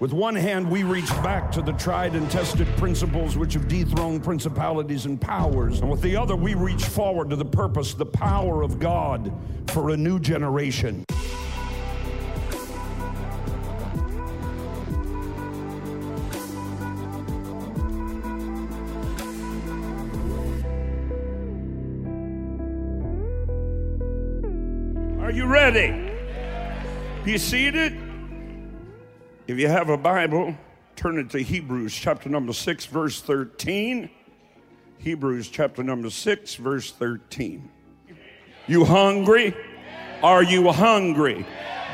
With one hand, we reach back to the tried and tested principles which have dethroned principalities and powers. And with the other, we reach forward to the purpose, the power of God for a new generation. Are you ready? Be seated. If you have a Bible, turn it to Hebrews chapter number 6, verse 13. Hebrews chapter number 6, verse 13. You hungry? Are you hungry?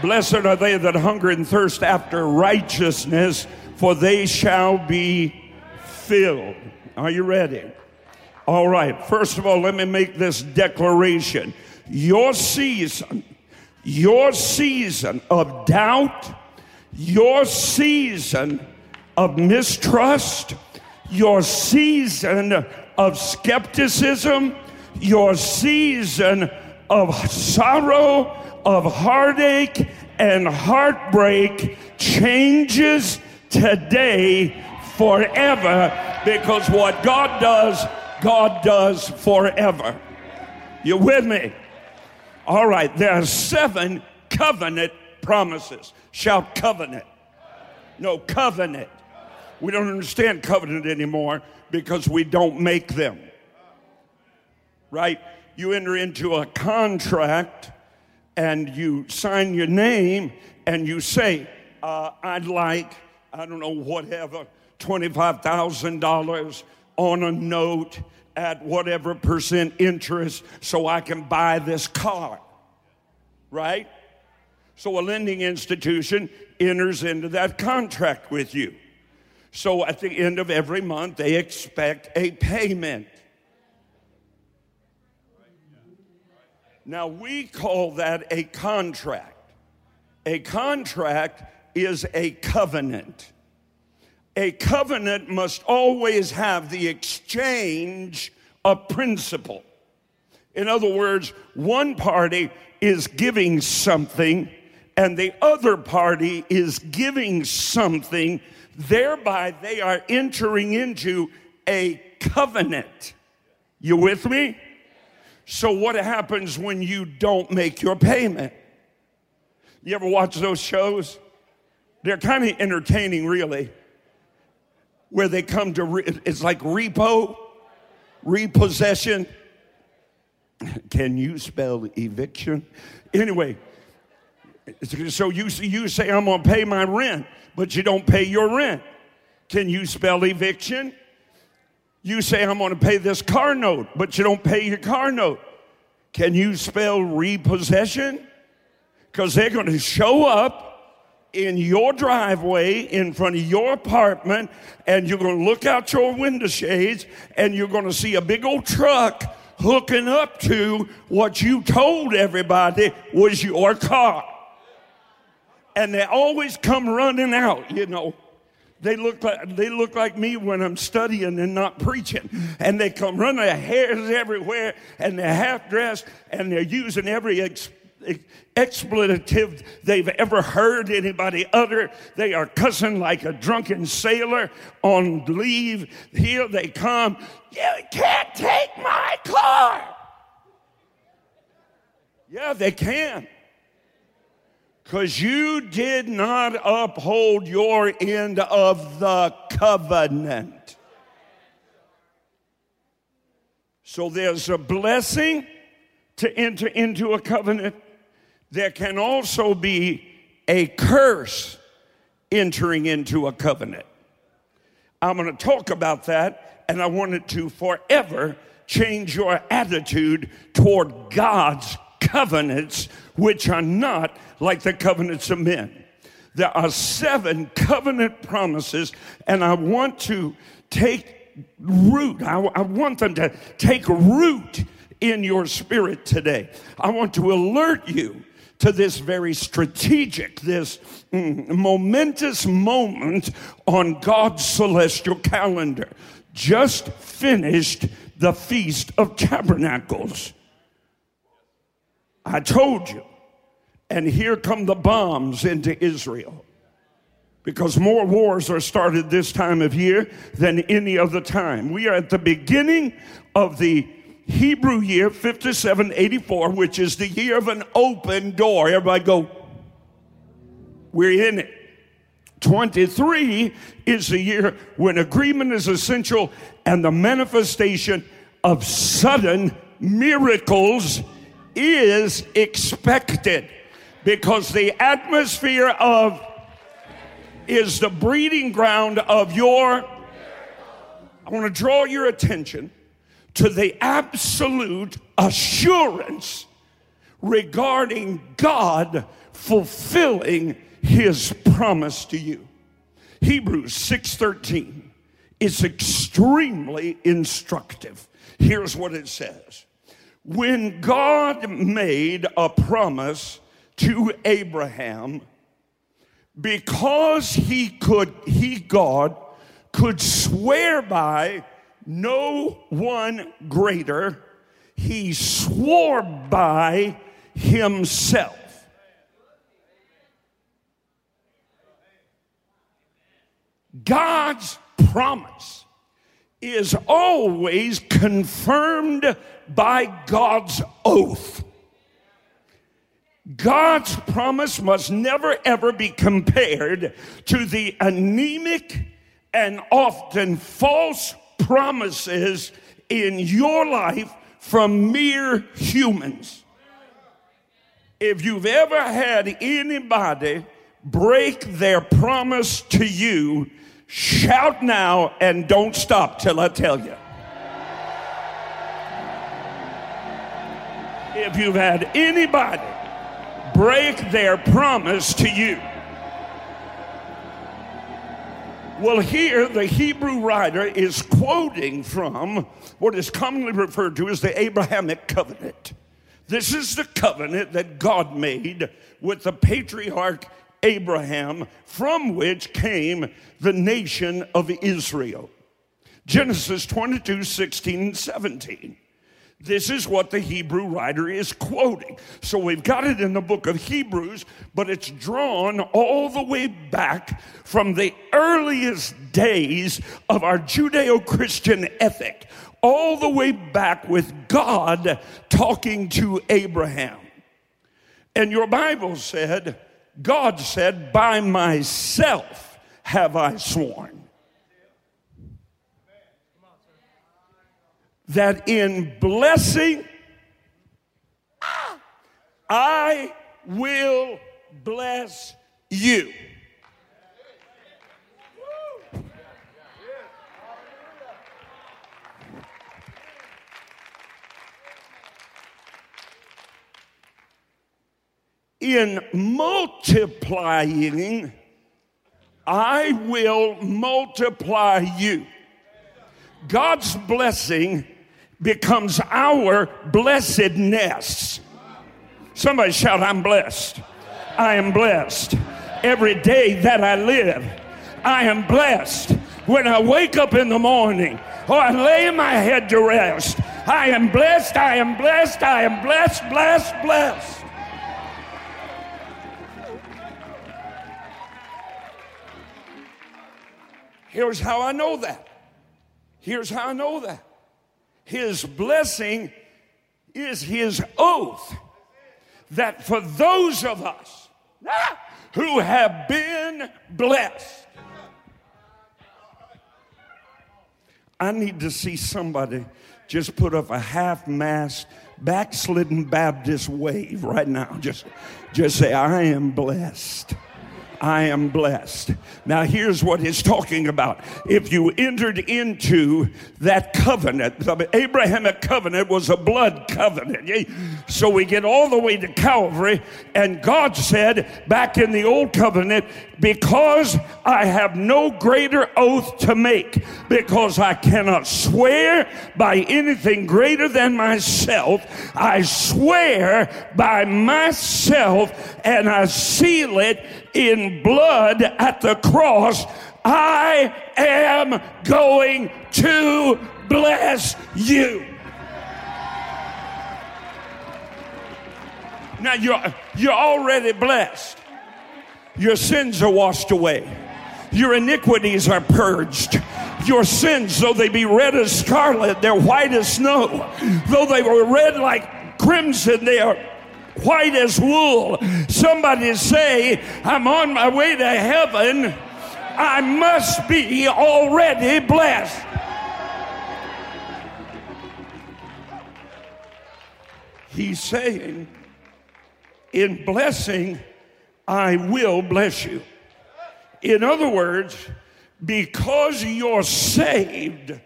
Blessed are they that hunger and thirst after righteousness, for they shall be filled. Are you ready? All right. First of all, let me make this declaration. Your season, your season of doubt, your season of mistrust, your season of skepticism, your season of sorrow, of heartache, and heartbreak changes today forever because what God does, God does forever. You with me? All right, there are seven covenant promises. Shout covenant. No, covenant. We don't understand covenant anymore because we don't make them. Right? You enter into a contract and you sign your name and you say, uh, I'd like, I don't know, whatever, $25,000 on a note at whatever percent interest so I can buy this car. Right? So a lending institution enters into that contract with you. So at the end of every month, they expect a payment. Now we call that a contract. A contract is a covenant. A covenant must always have the exchange of principle. In other words, one party is giving something and the other party is giving something, thereby they are entering into a covenant. You with me? So, what happens when you don't make your payment? You ever watch those shows? They're kind of entertaining, really, where they come to, re- it's like repo, repossession. Can you spell eviction? Anyway, so you, you say, I'm going to pay my rent, but you don't pay your rent. Can you spell eviction? You say, I'm going to pay this car note, but you don't pay your car note. Can you spell repossession? Because they're going to show up in your driveway in front of your apartment, and you're going to look out your window shades, and you're going to see a big old truck hooking up to what you told everybody was your car. And they always come running out, you know. They look like they look like me when I'm studying and not preaching. And they come running, their hairs everywhere, and they're half dressed, and they're using every ex- expletive they've ever heard anybody utter. They are cussing like a drunken sailor on leave. Here they come. You can't take my car. Yeah, they can because you did not uphold your end of the covenant. So there's a blessing to enter into a covenant. There can also be a curse entering into a covenant. I'm going to talk about that, and I wanted to forever change your attitude toward God's covenants, which are not like the covenants of men. There are seven covenant promises, and I want to take root. I, I, want them to take root in your spirit today. I want to alert you to this very strategic, this mm, momentous moment on God's celestial calendar. Just finished the Feast of Tabernacles. I told you. And here come the bombs into Israel. because more wars are started this time of year than any other time. We are at the beginning of the Hebrew year 5784, which is the year of an open door. Everybody go, we're in it. 23 is the year when agreement is essential and the manifestation of sudden miracles is expected because the atmosphere of is the breeding ground of your I want to draw your attention to the absolute assurance regarding God fulfilling his promise to you. Hebrews 6:13 is extremely instructive. Here's what it says. When God made a promise to Abraham, because he could, he, God, could swear by no one greater, he swore by himself. God's promise is always confirmed by God's oath. God's promise must never ever be compared to the anemic and often false promises in your life from mere humans. If you've ever had anybody break their promise to you, shout now and don't stop till I tell you. If you've had anybody break their promise to you. Well, here the Hebrew writer is quoting from what is commonly referred to as the Abrahamic covenant. This is the covenant that God made with the patriarch Abraham, from which came the nation of Israel. Genesis 22 16 and 17. This is what the Hebrew writer is quoting. So we've got it in the book of Hebrews, but it's drawn all the way back from the earliest days of our Judeo Christian ethic, all the way back with God talking to Abraham. And your Bible said, God said, By myself have I sworn. that in blessing, I will bless you. In multiplying, I will multiply you. God's blessing becomes our blessedness. Somebody shout, I'm blessed. I am blessed. Every day that I live, I am blessed. When I wake up in the morning or I lay my head to rest, I am blessed, I am blessed, I am blessed, blessed, blessed. Here's how I know that. Here's how I know that his blessing is his oath that for those of us ah, who have been blessed, I need to see somebody just put up a half mast backslidden Baptist wave right now. Just, just say, I am blessed. I am blessed. Now, here's what he's talking about. If you entered into that covenant, the Abrahamic covenant was a blood covenant. So we get all the way to Calvary, and God said back in the old covenant, because I have no greater oath to make, because I cannot swear by anything greater than myself, I swear by myself and I seal it in blood at the cross. I am going to bless you. Now you're, you're already blessed. Your sins are washed away. Your iniquities are purged. Your sins, though they be red as scarlet, they're white as snow. Though they were red like crimson, they are white as wool. Somebody say, I'm on my way to heaven. I must be already blessed. He's saying, in blessing, I will bless you. In other words, because you're saved,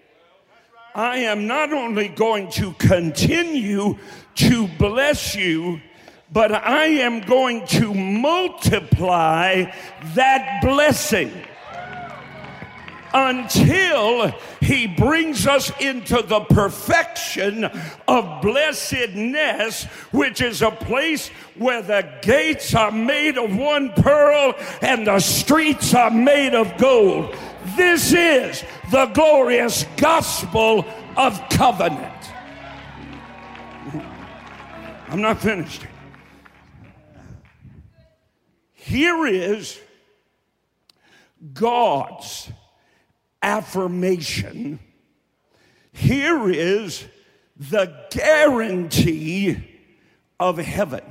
I am not only going to continue to bless you, but I am going to multiply that blessing until he brings us into the perfection of blessedness, which is a place where the gates are made of one pearl and the streets are made of gold. This is the glorious gospel of covenant. I'm not finished. Here is God's affirmation. Here is the guarantee of heaven.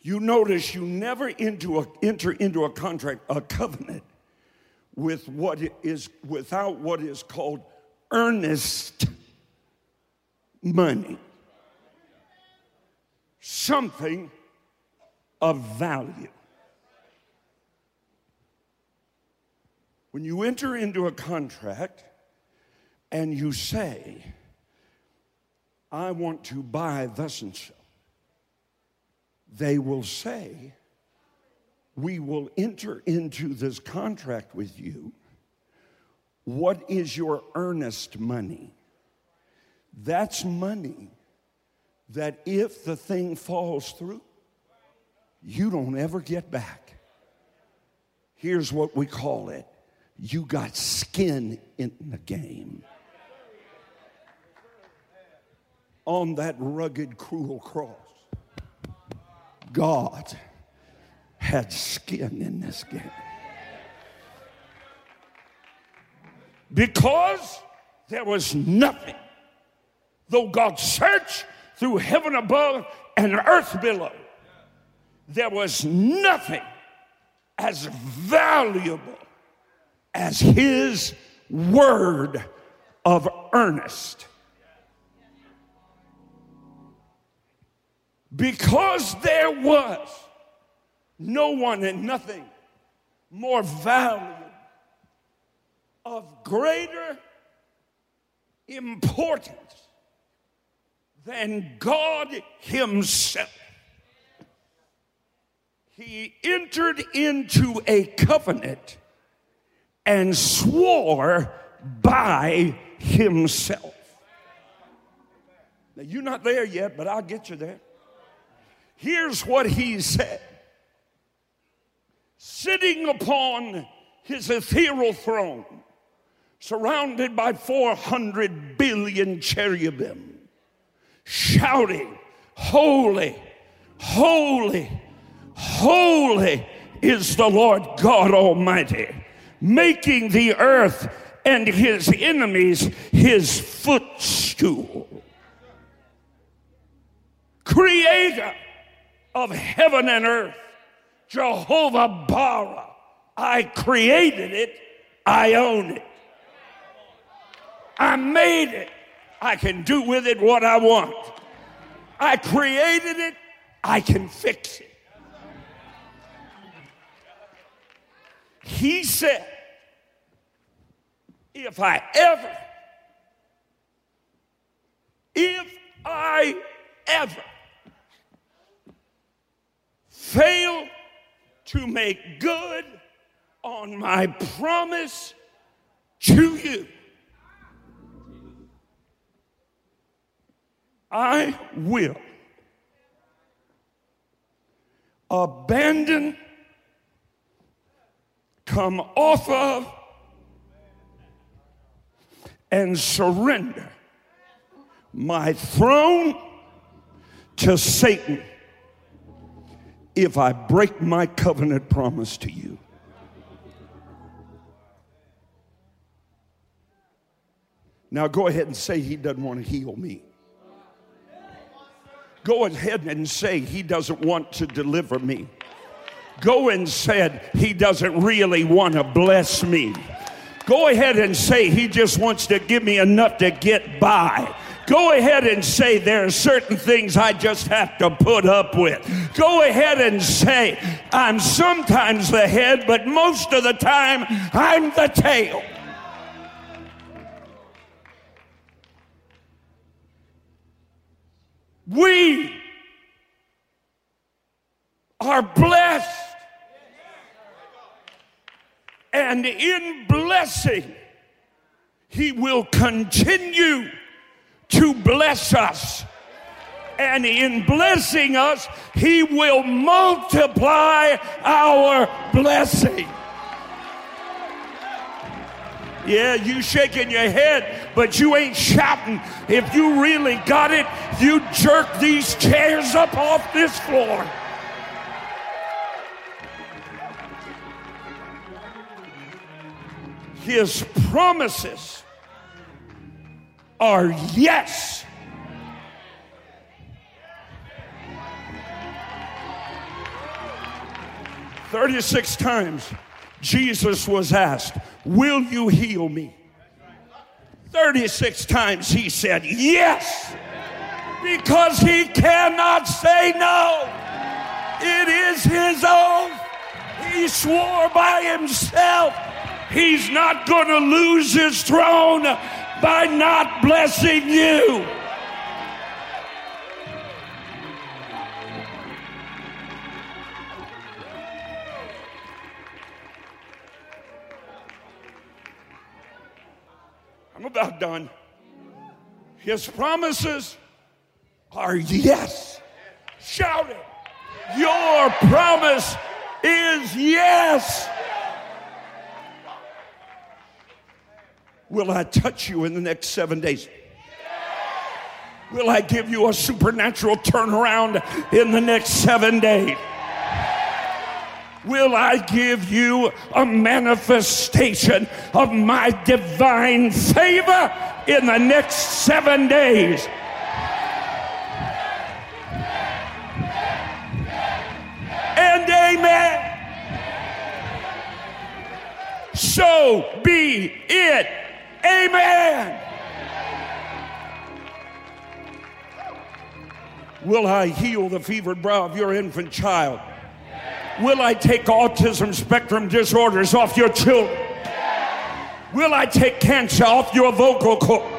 You notice you never into a, enter into a contract, a covenant, with what is without what is called earnest money. Something of value. When you enter into a contract and you say, I want to buy thus and so, they will say, We will enter into this contract with you. What is your earnest money? That's money that if the thing falls through, you don't ever get back. Here's what we call it you got skin in the game. On that rugged, cruel cross, God had skin in this game. Because there was nothing, though God searched through heaven above and earth below, there was nothing as valuable as his word of earnest. Because there was no one and nothing more valuable, of greater importance than God Himself. He entered into a covenant and swore by himself. Now, you're not there yet, but I'll get you there. Here's what he said Sitting upon his ethereal throne, surrounded by 400 billion cherubim, shouting, Holy, holy, holy is the Lord God Almighty making the earth and his enemies his footstool. Creator of heaven and earth, Jehovah Bara. I created it, I own it. I made it, I can do with it what I want. I created it, I can fix it. He said, if I ever, if I ever fail to make good on my promise to you, I will abandon, come off of, and surrender my throne to Satan if I break my covenant promise to you. Now go ahead and say he doesn't want to heal me. Go ahead and say he doesn't want to deliver me. Go and said he doesn't really want to bless me. Go ahead and say he just wants to give me enough to get by. Go ahead and say there are certain things I just have to put up with. Go ahead and say I'm sometimes the head, but most of the time I'm the tail. We are blessed. And in blessing, He will continue to bless us. And in blessing us, He will multiply our blessing. Yeah, you shaking your head, but you ain't shouting. If you really got it, you jerk these chairs up off this floor. His promises are yes. Thirty-six times Jesus was asked, Will you heal me? 36 times he said yes because he cannot say no. It is his oath. He swore by himself he's not going to lose his throne by not blessing you. I'm about done. His promises are yes. Shout it. Your promise is yes. Will I touch you in the next seven days? Will I give you a supernatural turnaround in the next seven days? Will I give you a manifestation of my divine favor in the next seven days? And amen. So be it. Amen. Will I heal the fevered brow of your infant child? Will I take autism spectrum disorders off your children? Will I take cancer off your vocal cord?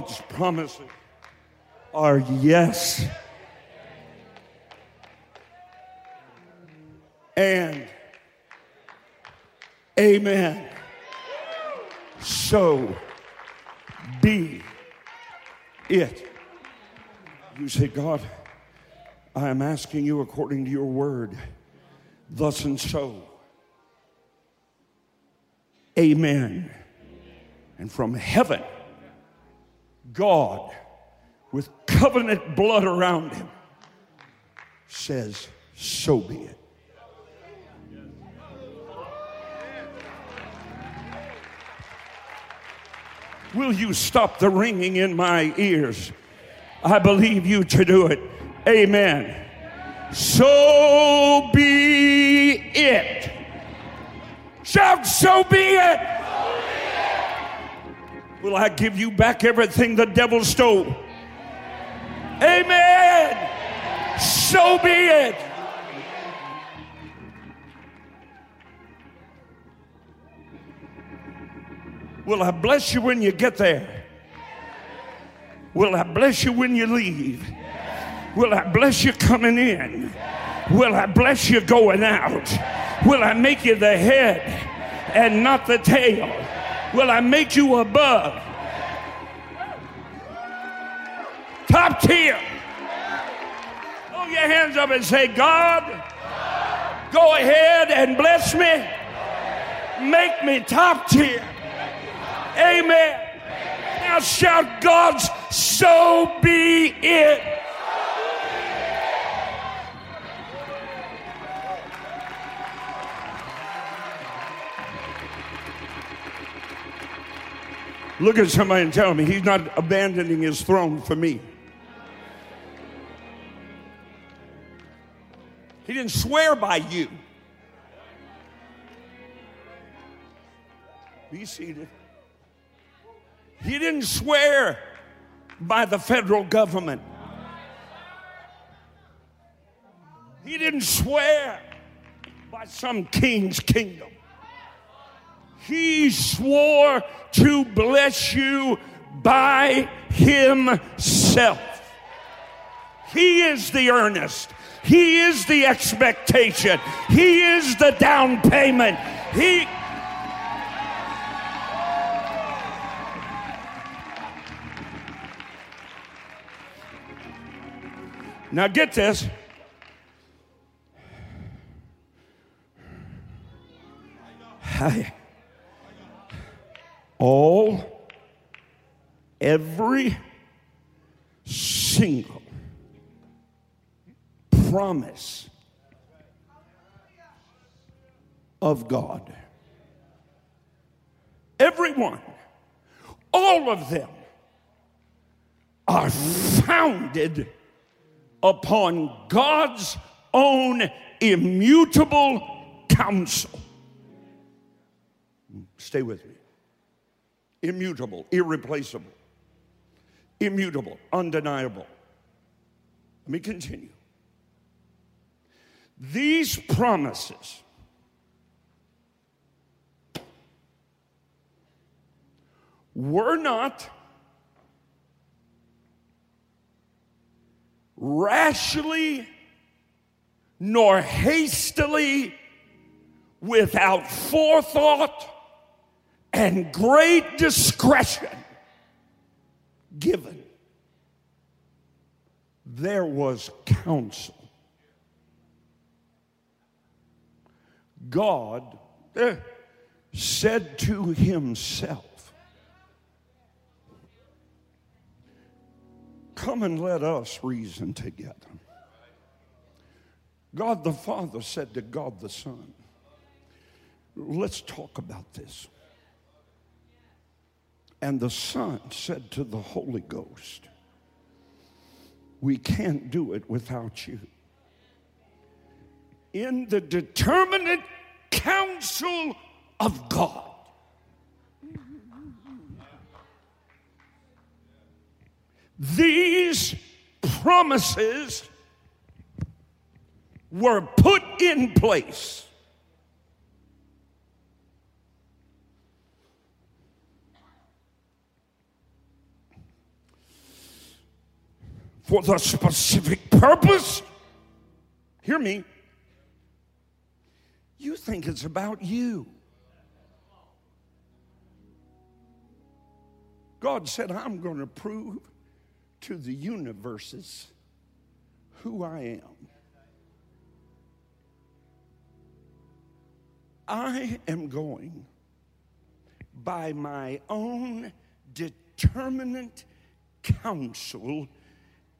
God's promises are yes. And amen. So be it. You say, God, I am asking you according to your word, thus and so. Amen. And from heaven, God, with covenant blood around him, says, So be it. Will you stop the ringing in my ears? I believe you to do it. Amen. So be it. Shout, so be it. Will I give you back everything the devil stole? Amen. So be it. Will I bless you when you get there? Will I bless you when you leave? Will I bless you coming in? Will I bless you going out? Will I make you the head and not the tail? Will I make you above? Top tier. Hold your hands up and say, God, go ahead and bless me. Make me top tier. Amen. thou shout God's, so be it. Look at somebody and tell me he's not abandoning his throne for me. He didn't swear by you. Be seated. He didn't swear by the federal government. He didn't swear by some king's kingdom. He swore to bless you by himself. He is the earnest. He is the expectation. He is the down payment. He Now get this. Hi. All, every single promise of God. Everyone, all of them are founded upon God's own immutable counsel. Stay with me. Immutable, irreplaceable, immutable, undeniable. Let me continue. These promises were not rashly nor hastily, without forethought and great discretion given. There was counsel. God eh, said to himself, Come and let us reason together. God the Father said to God the Son, Let's talk about this. And the Son said to the Holy Ghost, We can't do it without you in the determinate counsel of God. These promises were put in place. For the specific purpose, hear me, you think it's about you. God said, I'm going to prove to the universes who I am. I am going by my own determinate counsel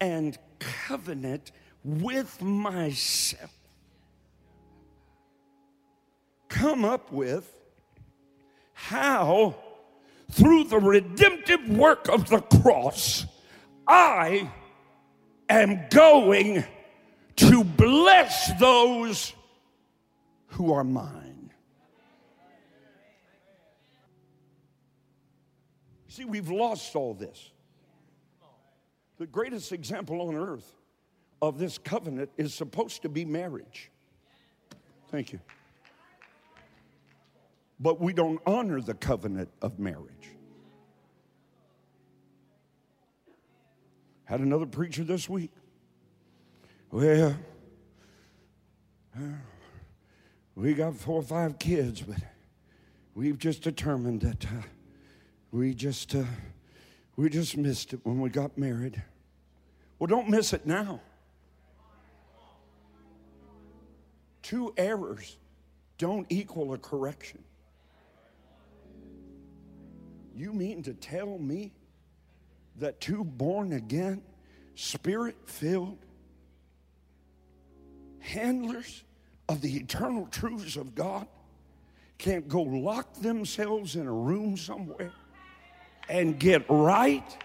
and covenant with myself come up with how, through the redemptive work of the cross, I am going to bless those who are mine. See, we've lost all this. The greatest example on earth of this covenant is supposed to be marriage. Thank you but we don't honor the covenant of marriage. Had another preacher this week. Well, we got four or five kids, but we've just determined that uh, we just uh, we just missed it when we got married. Well, don't miss it now. Two errors don't equal a correction. You mean to tell me that two born again, spirit filled handlers of the eternal truths of God can't go lock themselves in a room somewhere and get right?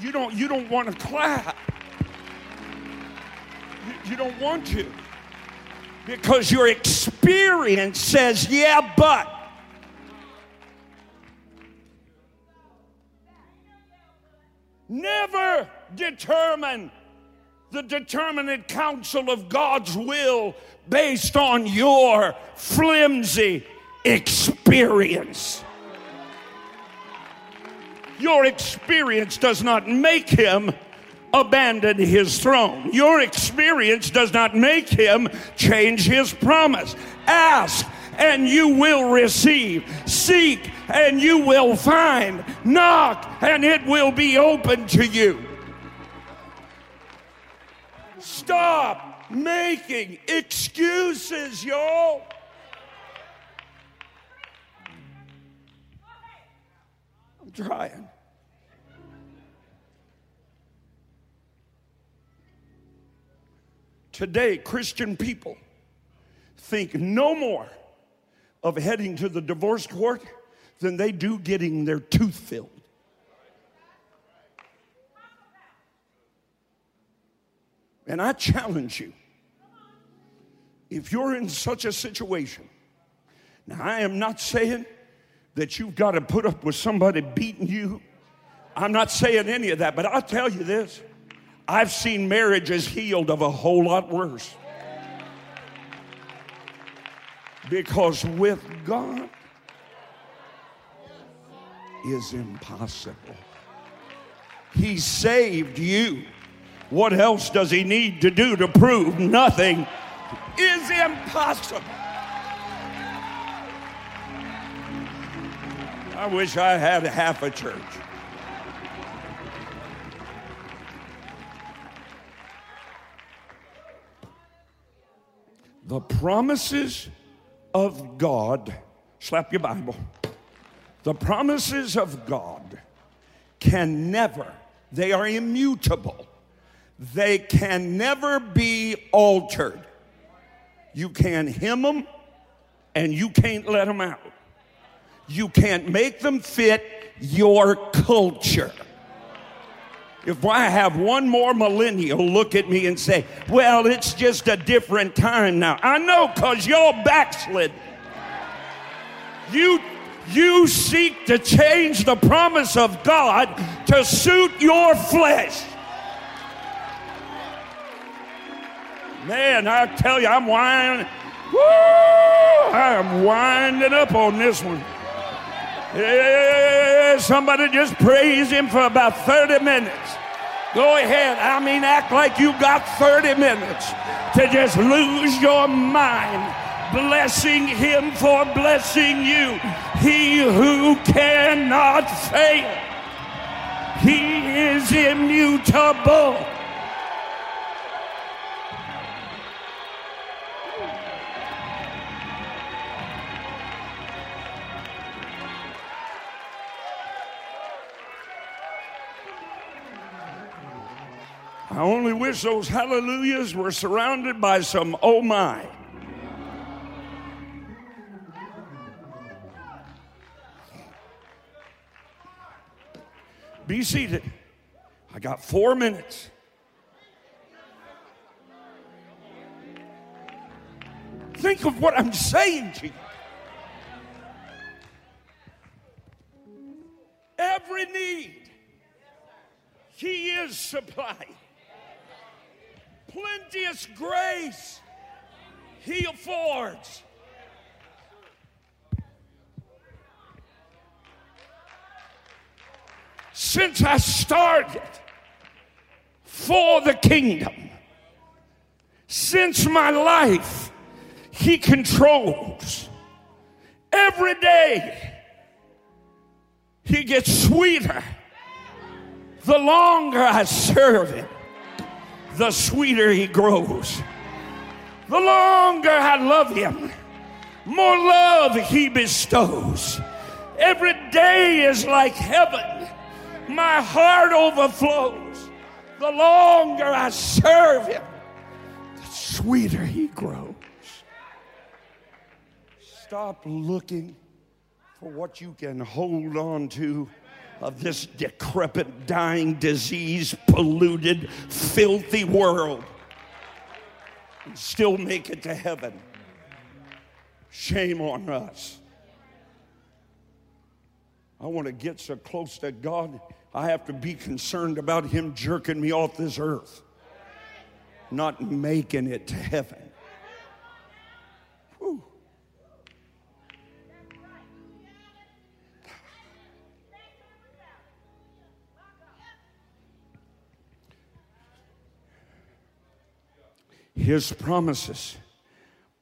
You don't, you don't want to clap. You, you don't want to. Because your experience says, yeah, but. Never determine the determinate counsel of God's will based on your flimsy experience. Your experience does not make him abandon his throne. Your experience does not make him change his promise. Ask and you will receive. Seek and you will find. Knock and it will be open to you. Stop making excuses, y'all. Trying. Today, Christian people think no more of heading to the divorce court than they do getting their tooth filled. And I challenge you if you're in such a situation, now I am not saying that you've got to put up with somebody beating you. I'm not saying any of that, but I'll tell you this I've seen marriages healed of a whole lot worse. Because with God is impossible. He saved you. What else does he need to do to prove nothing is impossible? I wish I had half a church. The promises of God, slap your Bible. The promises of God can never, they are immutable. They can never be altered. You can't hem them and you can't let them out. You can't make them fit your culture. If I have one more millennial look at me and say, well, it's just a different time now. I know because you're backslid. You, you seek to change the promise of God to suit your flesh. Man, I tell you, I'm winding. Woo! I am winding up on this one. Yeah, somebody just praise him for about 30 minutes. Go ahead. I mean, act like you got 30 minutes to just lose your mind, blessing him for blessing you. He who cannot fail, he is immutable. I only wish those hallelujahs were surrounded by some oh my. Be seated. I got four minutes. Think of what I'm saying to you. Every need, He is supplied plenteous grace he affords. Since I started for the kingdom, since my life, he controls. Every day, he gets sweeter the longer I serve him the sweeter he grows. The longer I love him, more love he bestows. Every day is like heaven my heart overflows. The longer I serve Him, the sweeter He grows. Stop looking for what you can hold on to of this decrepit, dying, disease polluted, filthy world and still make it to heaven. Shame on us. I want to get so close to God, I have to be concerned about Him jerking me off this earth, not making it to heaven. His promises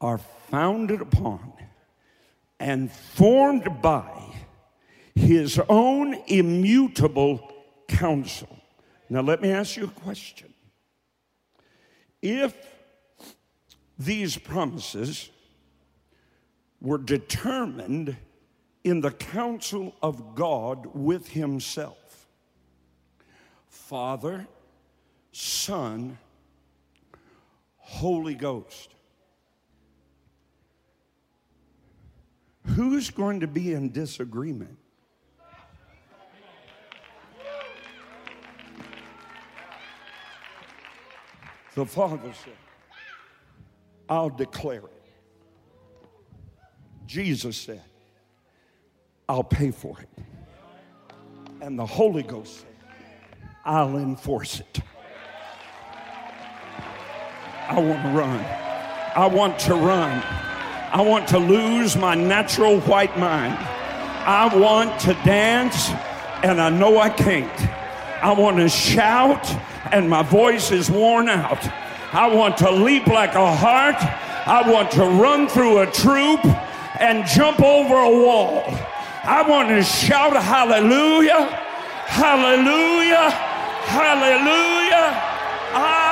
are founded upon and formed by his own immutable counsel. Now, let me ask you a question. If these promises were determined in the counsel of God with Himself, Father, Son, Holy Ghost. Who's going to be in disagreement? The Father said, I'll declare it. Jesus said, I'll pay for it. And the Holy Ghost said, I'll enforce it. I want to run. I want to run. I want to lose my natural white mind. I want to dance, and I know I can't. I want to shout, and my voice is worn out. I want to leap like a hart. I want to run through a troop and jump over a wall. I want to shout hallelujah, hallelujah, hallelujah. I